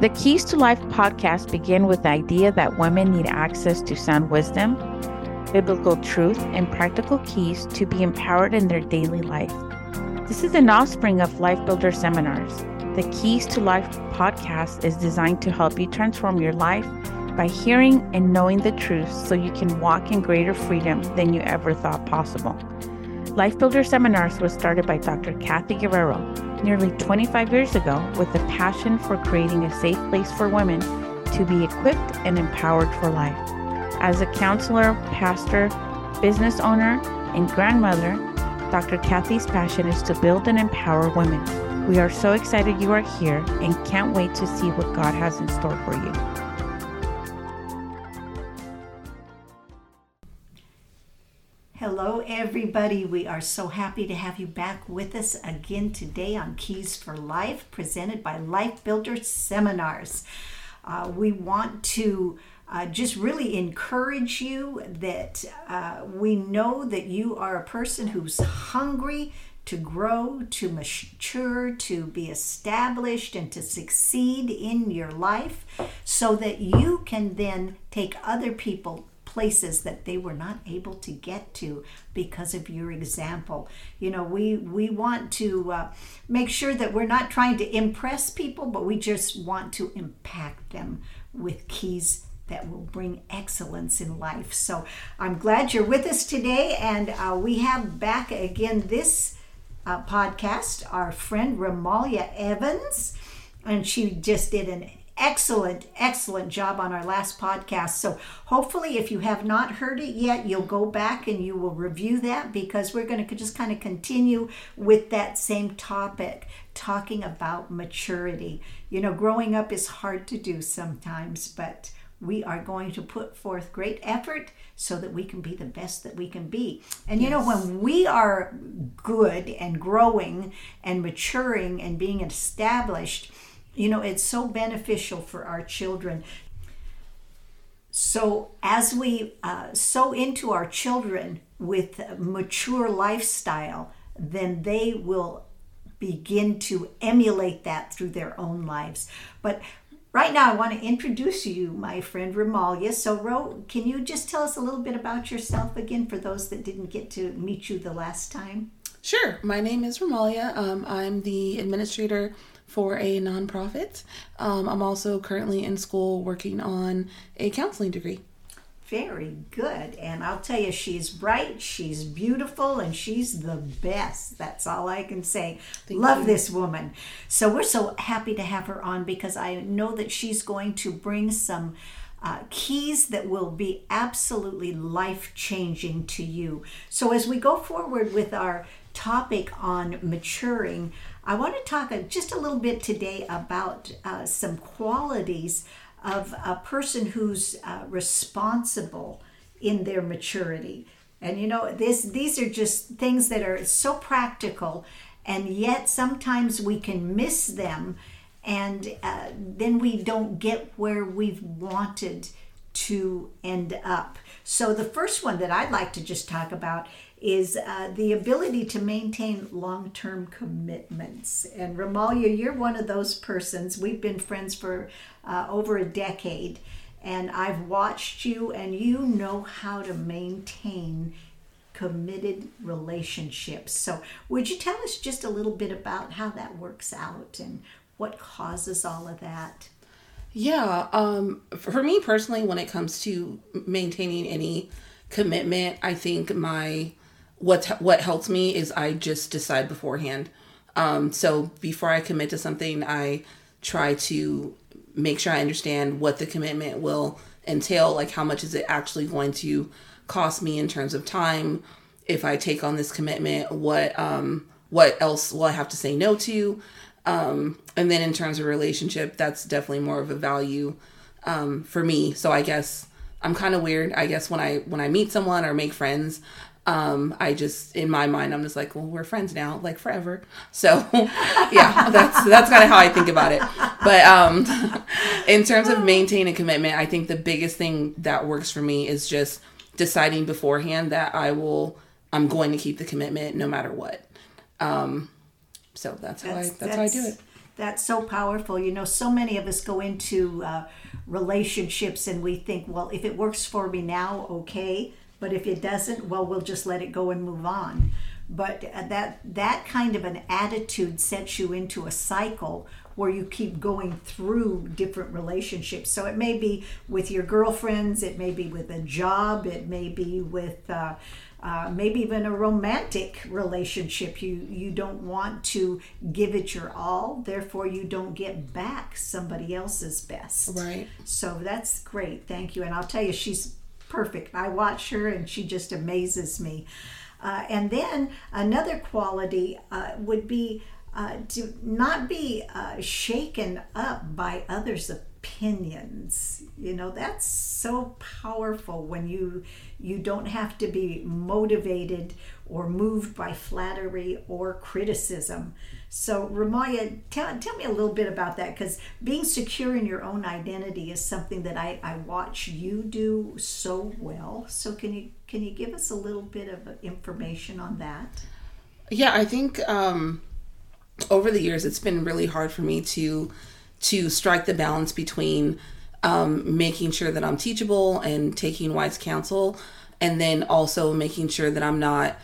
The Keys to Life podcast begin with the idea that women need access to sound wisdom, biblical truth, and practical keys to be empowered in their daily life. This is an offspring of Life Builder seminars. The Keys to Life podcast is designed to help you transform your life by hearing and knowing the truth so you can walk in greater freedom than you ever thought possible. Life Builder Seminars was started by Dr. Cathy Guerrero nearly 25 years ago with a passion for creating a safe place for women to be equipped and empowered for life. As a counselor, pastor, business owner, and grandmother, Dr. Cathy's passion is to build and empower women. We are so excited you are here and can't wait to see what God has in store for you. Hello, everybody. We are so happy to have you back with us again today on Keys for Life, presented by Life Builder Seminars. Uh, we want to uh, just really encourage you that uh, we know that you are a person who's hungry to grow, to mature, to be established, and to succeed in your life so that you can then take other people places that they were not able to get to because of your example. You know, we we want to uh, make sure that we're not trying to impress people, but we just want to impact them with keys that will bring excellence in life. So I'm glad you're with us today, and uh, we have back again this uh, podcast our friend Remaliah Evans, and she just did an excellent, excellent job on our last podcast. So, hopefully, if you have not heard it yet, you'll go back and you will review that because we're going to just kind of continue with that same topic, talking about maturity. You know, growing up is hard to do sometimes, but we are going to put forth great effort so that we can be the best that we can be. And you yes. know, when we are good and growing and maturing and being established, you know, it's so beneficial for our children. So, as we uh, sow into our children with mature lifestyle, then they will begin to emulate that through their own lives. But right now, I want to introduce you, my friend Remaliah. So, Ro, can you just tell us a little bit about yourself again for those that didn't get to meet you the last time? Sure. My name is Remaliah. Um, I'm the administrator for a nonprofit. Um, I'm also currently in school working on a counseling degree. Very good. And I'll tell you, she's bright, she's beautiful, and she's the best. That's all I can say. Thank Love you. this woman. So we're so happy to have her on because I know that she's going to bring some. Uh, keys that will be absolutely life changing to you. So, as we go forward with our topic on maturing, I want to talk just a little bit today about uh, some qualities of a person who's uh, responsible in their maturity. And you know, this these are just things that are so practical, and yet sometimes we can miss them, and uh, then we don't get where we've wanted to end up. So the first one that I'd like to just talk about is uh, the ability to maintain long term commitments. And Remaliah, you're one of those persons. We've been friends for uh, over a decade, and I've watched you, and you know how to maintain committed relationships. So, would you tell us just a little bit about how that works out and what causes all of that? Yeah, um, for me personally, when it comes to maintaining any commitment, I think my what what helps me is I just decide beforehand. Um, so before I commit to something, I try to make sure I understand what the commitment will entail. Like how much is it actually going to cost me in terms of time? If I take on this commitment, what um, what else will I have to say no to? Um, and then in terms of relationship, that's definitely more of a value um, for me. So I guess I'm kind of weird. I guess when I when I meet someone or make friends, um, I just in my mind I'm just like, well, we're friends now, like forever. So yeah, that's that's kind of how I think about it. But um, in terms of maintaining commitment, I think the biggest thing that works for me is just deciding beforehand that I will I'm going to keep the commitment no matter what. Um, so that's how that's, I that's, that's, how I do it. That's so powerful. You know, so many of us go into uh, relationships and we think, well, if it works for me now, okay. But if it doesn't, well, we'll just let it go and move on. But uh, that that kind of an attitude sets you into a cycle where you keep going through different relationships. So it may be with your girlfriends, it may be with a job, it may be with uh, uh, maybe even a romantic relationship. You you don't want to give it your all, therefore you don't get back somebody else's best. Right. So that's great. Thank you. And I'll tell you, she's perfect. I watch her and she just amazes me. Uh, and then another quality uh, would be uh, to not be uh, shaken up by others' opinions. You know, that's so powerful when you you don't have to be motivated or moved by flattery or criticism. So, Remaliah, tell, tell me a little bit about that because being secure in your own identity is something that I, I watch you do so well. So, can you can you give us a little bit of information on that? Yeah, I think um, over the years it's been really hard for me to to strike the balance between um, making sure that I'm teachable and taking wise counsel, and then also making sure that I'm not,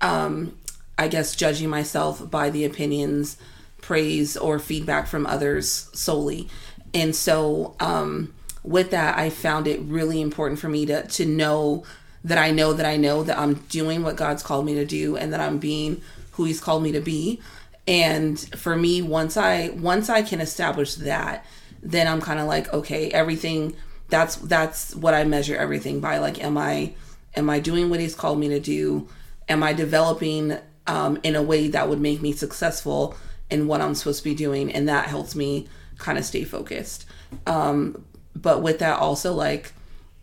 um, I guess, judging myself by the opinions, praise, or feedback from others solely. And so, um, with that, I found it really important for me to to know that I know that I know that I'm doing what God's called me to do, and that I'm being who He's called me to be. And for me, once I once I can establish that then I'm kind of like, okay, everything that's that's what I measure everything by. Like, am I am I doing what he's called me to do? Am I developing um, in a way that would make me successful in what I'm supposed to be doing? And that helps me kind of stay focused. Um, but with that, also like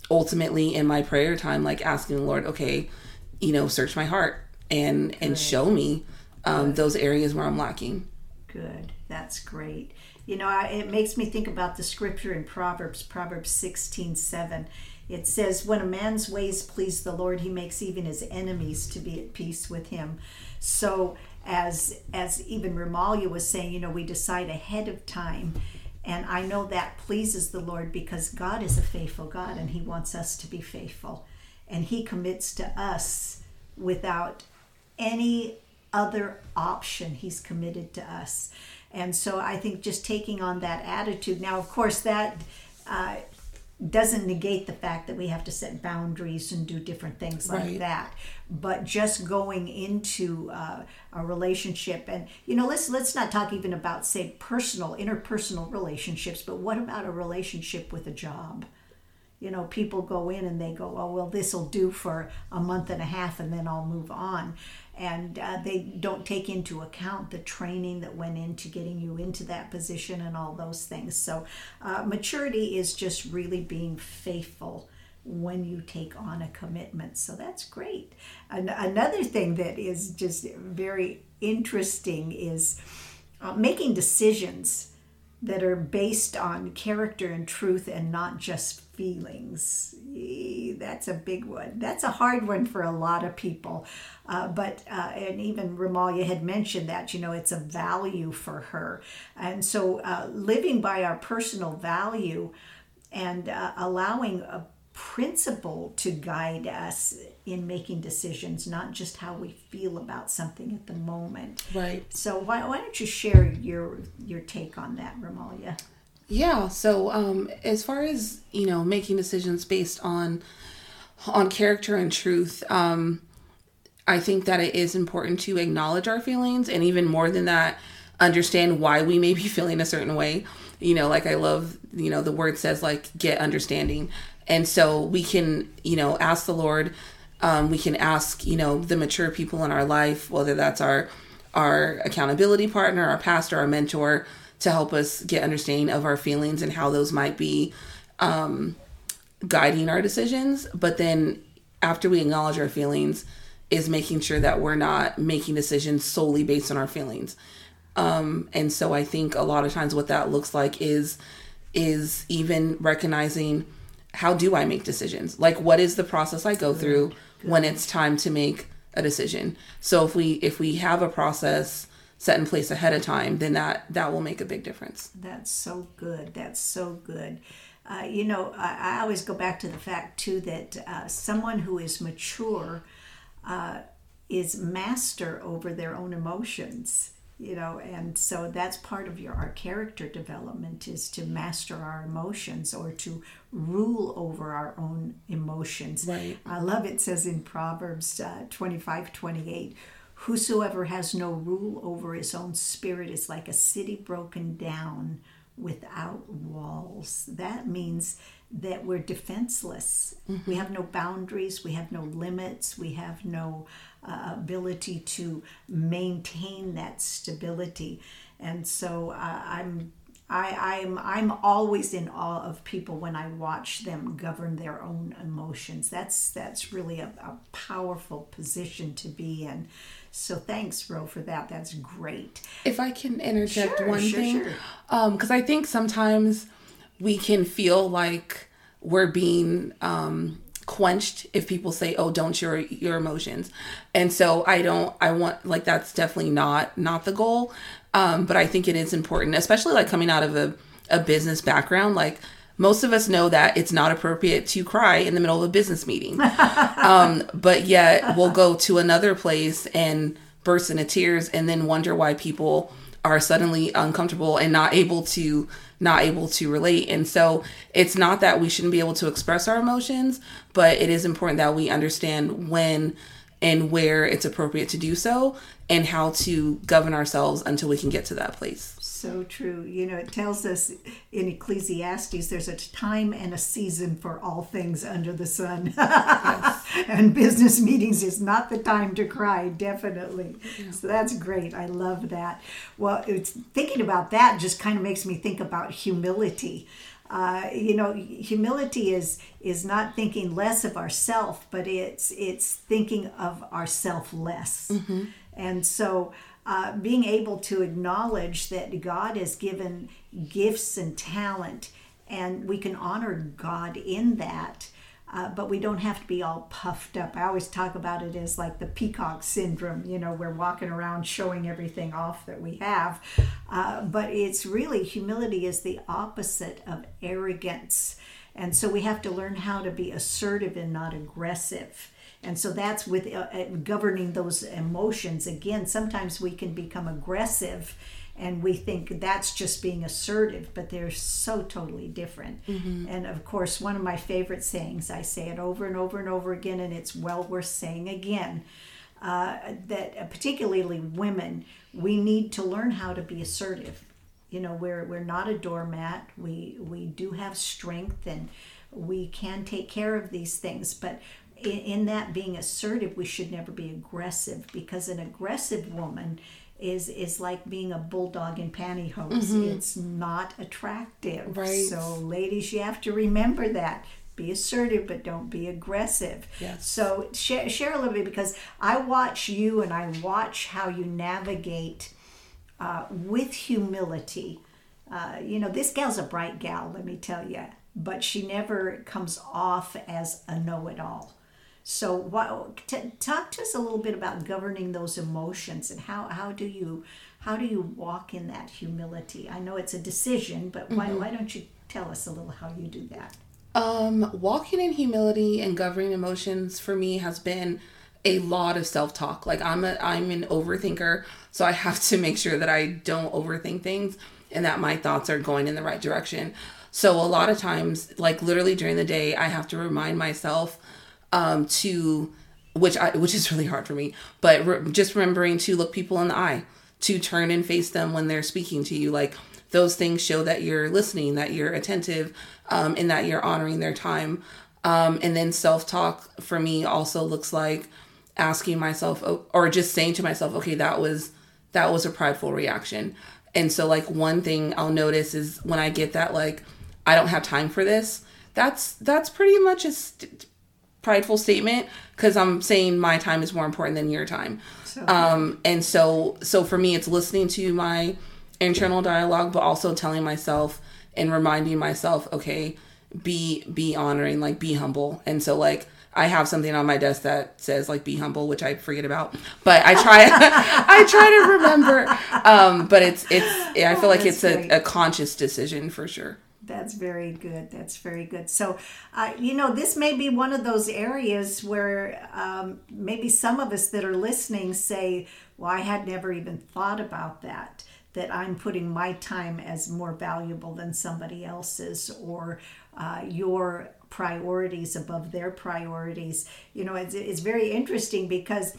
ultimately in my prayer time, like asking the Lord, okay, you know, search my heart and and show me um, those areas where I'm lacking. Good, that's great. You know, I, it makes me think about the scripture in Proverbs, Proverbs 16 7. It says, When a man's ways please the Lord, he makes even his enemies to be at peace with him. So, as as even Remaliah was saying, you know, we decide ahead of time. And I know that pleases the Lord because God is a faithful God and He wants us to be faithful. And He commits to us without any other option. He's committed to us. And so I think just taking on that attitude. Now, of course, that uh, doesn't negate the fact that we have to set boundaries and do different things like right. that. But just going into uh, a relationship, and you know, let's let's not talk even about say personal, interpersonal relationships. But what about a relationship with a job? you know, people go in and they go, oh, well, this will do for a month and a half and then I'll move on and uh, they don't take into account the training that went into getting you into that position and all those things. So, uh, maturity is just really being faithful when you take on a commitment. So, that's great. And another thing that is just very interesting is uh, making decisions that are based on character and truth and not just feelings. That's a big one. That's a hard one for a lot of people. Uh, but, uh, and even Remaliah had mentioned that, you know, it's a value for her. And so uh, living by our personal value and uh, allowing a principle to guide us in making decisions, not just how we feel about something at the moment. Right. So why, why don't you share your your take on that, Remaliah? Yeah. So um, as far as you know, making decisions based on on character and truth, um, I think that it is important to acknowledge our feelings, and even more than that, understand why we may be feeling a certain way. You know, like I love, you know, the word says like get understanding. And so we can, you know, ask the Lord. Um, we can ask, you know, the mature people in our life, whether that's our our accountability partner, our pastor, our mentor, to help us get understanding of our feelings and how those might be um, guiding our decisions. But then after we acknowledge our feelings, is making sure that we're not making decisions solely based on our feelings. Um, and so I think a lot of times what that looks like is is even recognizing how do I make decisions? Like what is the process I go through when it's time to make a decision? So if we if we have a process set in place ahead of time, then that that will make a big difference. That's so good. That's so good. Uh, you know, I, I, always go back to the fact too that uh, someone who is mature uh, is master over their own emotions. You know, and so that's part of your our character development is to master our emotions or to rule over our own emotions. Right. I love it says in Proverbs uh, 25, 28, Whosoever has no rule over his own spirit is like a city broken down without walls. That means that we're defenseless. Mm-hmm. We have no boundaries, we have no limits, we have no uh, ability to maintain that stability. And so uh, I'm I, I'm I'm always in awe of people when I watch them govern their own emotions. That's that's really a, a powerful position to be in. So thanks, Ro, for that. That's great. If I can interject sure, one sure, thing, because um, I think sometimes we can feel like we're being um, quenched if people say oh don't your your emotions. And so i don't i want like that's definitely not not the goal. Um but i think it is important especially like coming out of a, a business background like most of us know that it's not appropriate to cry in the middle of a business meeting. Um but yet we'll go to another place and burst into tears and then wonder why people are suddenly uncomfortable and not able to not able to relate. And so it's not that we shouldn't be able to express our emotions, but it is important that we understand when and where it's appropriate to do so and how to govern ourselves until we can get to that place. So true. You know, it tells us in Ecclesiastes there's a time and a season for all things under the sun. Yes. and business meetings is not the time to cry, definitely. Yeah. So that's great. I love that. Well, it's thinking about that just kind of makes me think about humility. Uh, you know, humility is is not thinking less of ourself, but it's it's thinking of ourself less. Mm-hmm. And so uh, being able to acknowledge that God has given gifts and talent, and we can honor God in that. Uh, but we don't have to be all puffed up. I always talk about it as like the peacock syndrome. You know, we're walking around showing everything off that we have. Uh, but it's really humility is the opposite of arrogance. And so we have to learn how to be assertive and not aggressive. And so that's with uh, uh, governing those emotions. Again, sometimes we can become aggressive and we think that's just being assertive, but they're so totally different. Mm-hmm. And of course, one of my favorite sayings, I say it over and over and over again, and it's well worth saying again. Uh, that uh, particularly women, we need to learn how to be assertive. You know, we're we're not a doormat. We we do have strength and we can take care of these things, but in, in that being assertive, we should never be aggressive because an aggressive woman is is like being a bulldog in pantyhose. Mm-hmm. It's not attractive. Right. So, ladies, you have to remember that. Be assertive, but don't be aggressive. Yes. So, share, share a little bit because I watch you and I watch how you navigate uh, with humility. Uh, you know, this gal's a bright gal, let me tell you, but she never comes off as a know it all. So, what, t- talk to us a little bit about governing those emotions and how, how do you how do you walk in that humility? I know it's a decision, but why, mm-hmm. why don't you tell us a little how you do that? Um, walking in humility and governing emotions for me has been a lot of self-talk. Like I'm a I'm an overthinker, so I have to make sure that I don't overthink things and that my thoughts are going in the right direction. So a lot of times, like literally during the day, I have to remind myself um, to which I which is really hard for me, but re- just remembering to look people in the eye, to turn and face them when they're speaking to you, like those things show that you're listening, that you're attentive, um, and that you're honoring their time. Um, and then self talk for me also looks like asking myself or just saying to myself, okay, that was that was a prideful reaction. And so like one thing I'll notice is when I get that like I don't have time for this, that's that's pretty much a st- prideful statement because I'm saying my time is more important than your time. So, um, and so, so for me, it's listening to my internal dialogue, but also telling myself and reminding myself, okay, be be honoring, like be humble. And so like I have something on my desk that says like be humble, which I forget about. But I try I try to remember. Um, but it's it's I feel like it's a, a conscious decision for sure. That's very good. That's very good. So, uh, you know, this may be one of those areas where um, maybe some of us that are listening say, well, I had never even thought about that, that I'm putting my time as more valuable than somebody else's, or uh, your priorities above their priorities. You know, it's, it's very interesting because.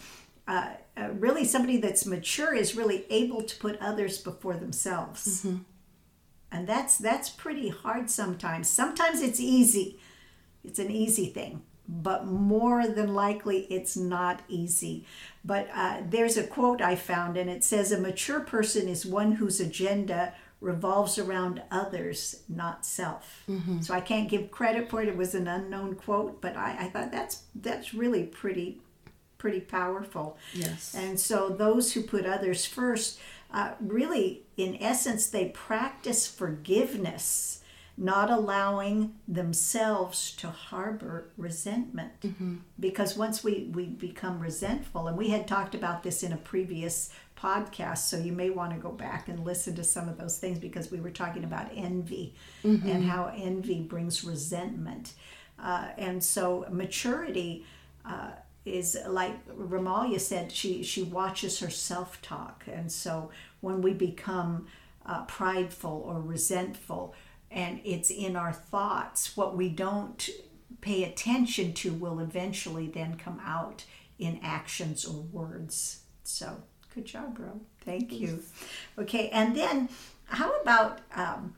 Uh, uh, really, somebody that's mature is really able to put others before themselves. Mm-hmm and that's that's pretty hard sometimes. Sometimes it's easy. It's an easy thing but more than likely it's not easy. But uh, there's a quote i found and it says a mature person is one whose agenda revolves around others not self. Mm-hmm. so i can't give credit for it. It was an unknown quote but I, I thought that's that's really pretty pretty powerful. Yes. And so those who put others first uh, really, in essence, they practice forgiveness, not allowing themselves to harbor resentment. Mm-hmm. Because once we, we become resentful, and we had talked about this in a previous podcast, so you may want to go back and listen to some of those things because we were talking about envy mm-hmm. and how envy brings resentment. Uh, and so, maturity. Uh, is like Remaliah said, she, she watches her self talk. And so when we become uh, prideful or resentful, and it's in our thoughts, what we don't pay attention to will eventually then come out in actions or words. So good job, Ro. Thank you. Okay, and then how about um,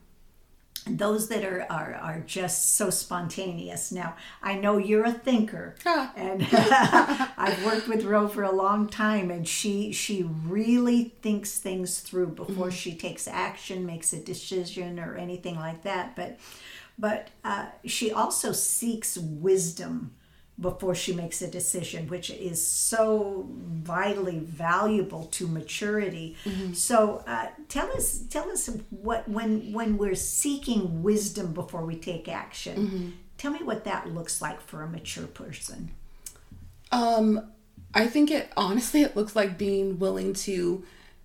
those that are, are are just so spontaneous. Now, I know you're a thinker, and I've worked with Ro for a long time, and she she really thinks things through before mm-hmm. she takes action, makes a decision, or anything like that. But but uh, she also seeks wisdom before she makes a decision, which is so vitally valuable to maturity. Mm-hmm. So, uh, tell us, tell us what when when we're seeking wisdom before we take action. Mm-hmm. Tell me what that looks like for a mature person. Um, I think it honestly it looks like being willing to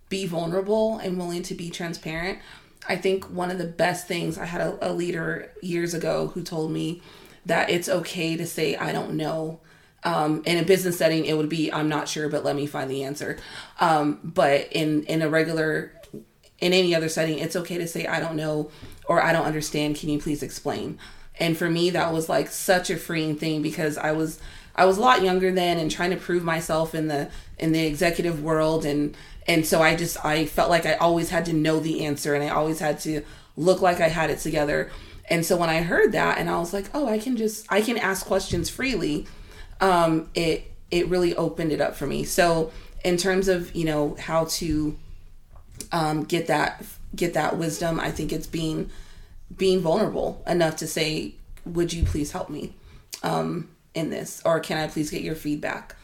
be vulnerable and willing to be transparent. I think one of the best things I had a, a leader years ago who told me that it's okay to say I don't know. Um, in a business setting, it would be I'm not sure, but let me find the answer. Um, but in in a regular, in any other setting, it's okay to say I don't know or I don't understand. Can you please explain? And for me, that was like such a freeing thing because I was I was a lot younger then and trying to prove myself in the in the executive world and and so I just I felt like I always had to know the answer and I always had to look like I had it together. And so when I heard that and I was like, oh, I can just I can ask questions freely, um, it it really opened it up for me. So in terms of, you know, how to um, get that get that wisdom, I think it's being being vulnerable enough to say, would you please help me um, in this? Or can I please get your feedback?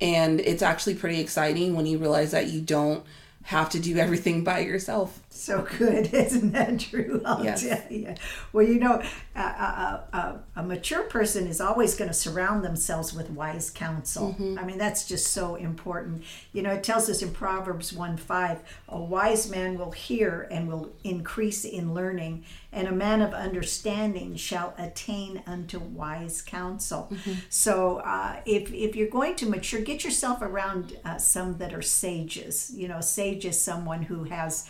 And it's actually pretty exciting when you realize that you don't have to do everything by yourself. So good, isn't that true? I'll yes. tell you. Well, you know, a, a, a, a mature person is always going to surround themselves with wise counsel. Mm-hmm. I mean, that's just so important. You know, it tells us in Proverbs 1 5, a wise man will hear and will increase in learning, and a man of understanding shall attain unto wise counsel. Mm-hmm. So, uh, if, if you're going to mature, get yourself around uh, some that are sages. You know, sage is someone who has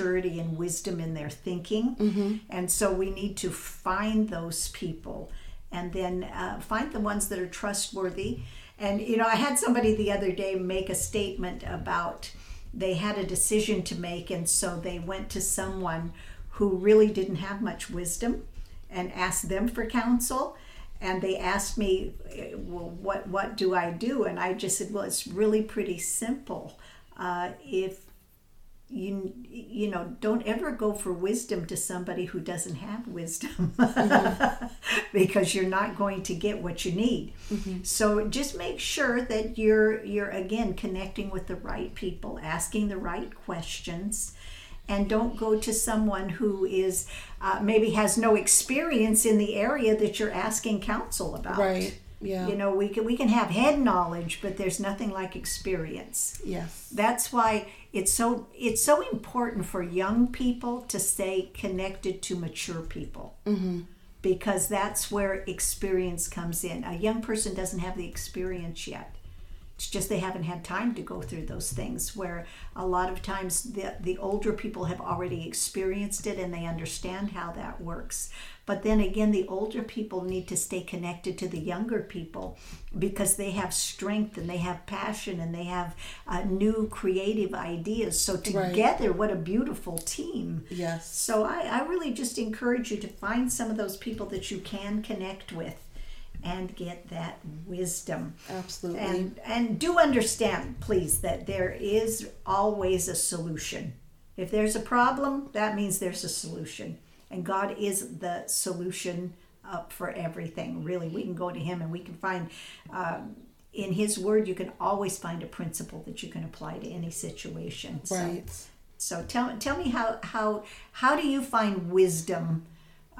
maturity and wisdom in their thinking. Mm-hmm. And so, we need to find those people and then uh, find the ones that are trustworthy. And, you know, I had somebody the other day make a statement about they had a decision to make, and so they went to someone who really didn't have much wisdom and asked them for counsel and they asked me well what what do i do and i just said well it's really pretty simple uh, if you you know don't ever go for wisdom to somebody who doesn't have wisdom mm-hmm. because you're not going to get what you need mm-hmm. so just make sure that you're you're again connecting with the right people asking the right questions and don't go to someone who is uh, maybe has no experience in the area that you're asking counsel about. Right. Yeah. You know, we can we can have head knowledge, but there's nothing like experience. Yes. That's why it's so it's so important for young people to stay connected to mature people. Mm-hmm. Because that's where experience comes in. A young person doesn't have the experience yet. It's just they haven't had time to go through those things where a lot of times the, the older people have already experienced it and they understand how that works. But then again, the older people need to stay connected to the younger people because they have strength and they have passion and they have uh, new creative ideas. So together, right. what a beautiful team. Yes. So I, I really just encourage you to find some of those people that you can connect with and get that wisdom. Absolutely. And and do understand, please, that there is always a solution. If there's a problem, that means there's a solution. And God is the solution up for everything. Really, we can go to Him and we can find um, in His Word. You can always find a principle that you can apply to any situation. Right. So, so tell tell me how how how do you find wisdom?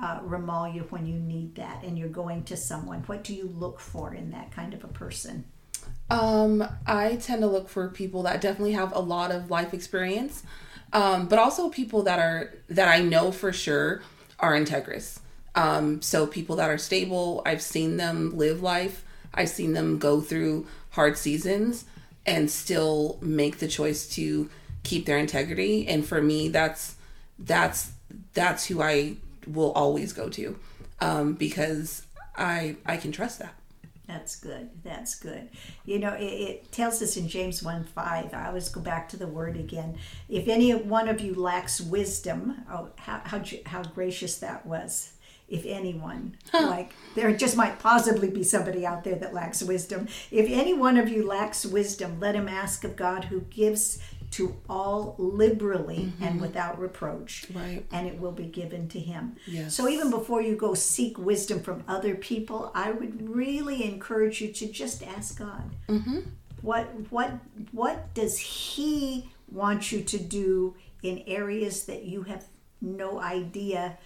Uh, Remaliah when you need that and you're going to someone? What do you look for in that kind of a person? Um, I tend to look for people that definitely have a lot of life experience, um, but also people that are that I know for sure are integrous. Um, so people that are stable. I've seen them live life. I've seen them go through hard seasons and still make the choice to keep their integrity. And for me, that's that's that's who I will always go to um, because I I can trust that. That's good. That's good. You know, it, it, tells us in James 1 5, I always go back to the word again. If any one of you lacks wisdom, oh, how, how, how gracious that was. If anyone, huh. like, there just might possibly be somebody out there that lacks wisdom. If any one of you lacks wisdom, let him ask of God who gives to all liberally mm-hmm. and without reproach, right. and it will be given to him. Yes. So even before you go seek wisdom from other people, I would really encourage you to just ask God. Mm-hmm. What what what does He want you to do in areas that you have no idea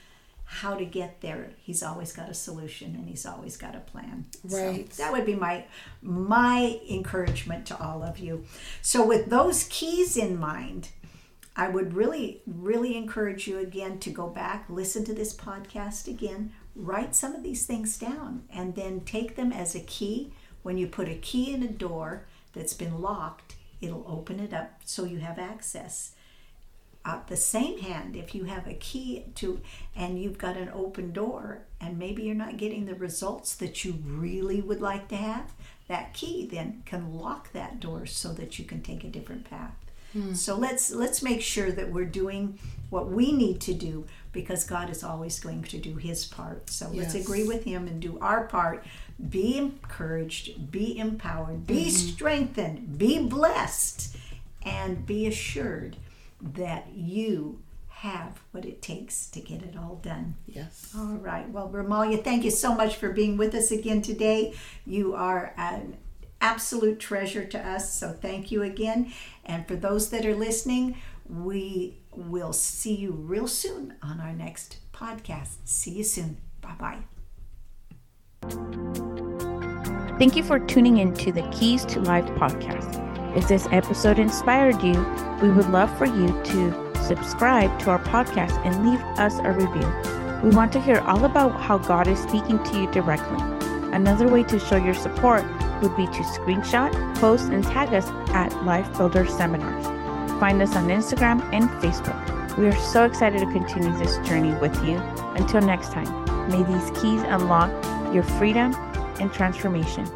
how to get there he's always got a solution and he's always got a plan. Right. so that would be my my encouragement to all of you. So with those keys in mind i would really really encourage you again to go back listen to this podcast again write some of these things down and then take them as a key. When you put a key in a door that's been locked it'll open it up so you have access at the same hand, if you have a key to and you've got an open door and maybe you're not getting the results that you really would like to have, that key then can lock that door so that you can take a different path. Mm. So let's let's make sure that we're doing what we need to do because God is always going to do his part. So yes. let's agree with him and do our part. Be encouraged, be empowered, be mm-hmm. strengthened, be blessed, and be assured that you have what it takes to get it all done. Yes. All right. Well, Remaliah, thank you so much for being with us again today. You are an absolute treasure to us, so thank you again. And for those that are listening, we will see you real soon on our next podcast. See you soon. Bye bye. Thank you for tuning in to the Keys to Life podcast. If this episode inspired you, we would love for you to subscribe to our podcast and leave us a review. We want to hear all about how God is speaking to you directly. Another way to show your support would be to screenshot, post, and tag us at Life Builder Seminars. Find us on Instagram and Facebook. We are so excited to continue this journey with you. Until next time, may these keys unlock your freedom and transformation.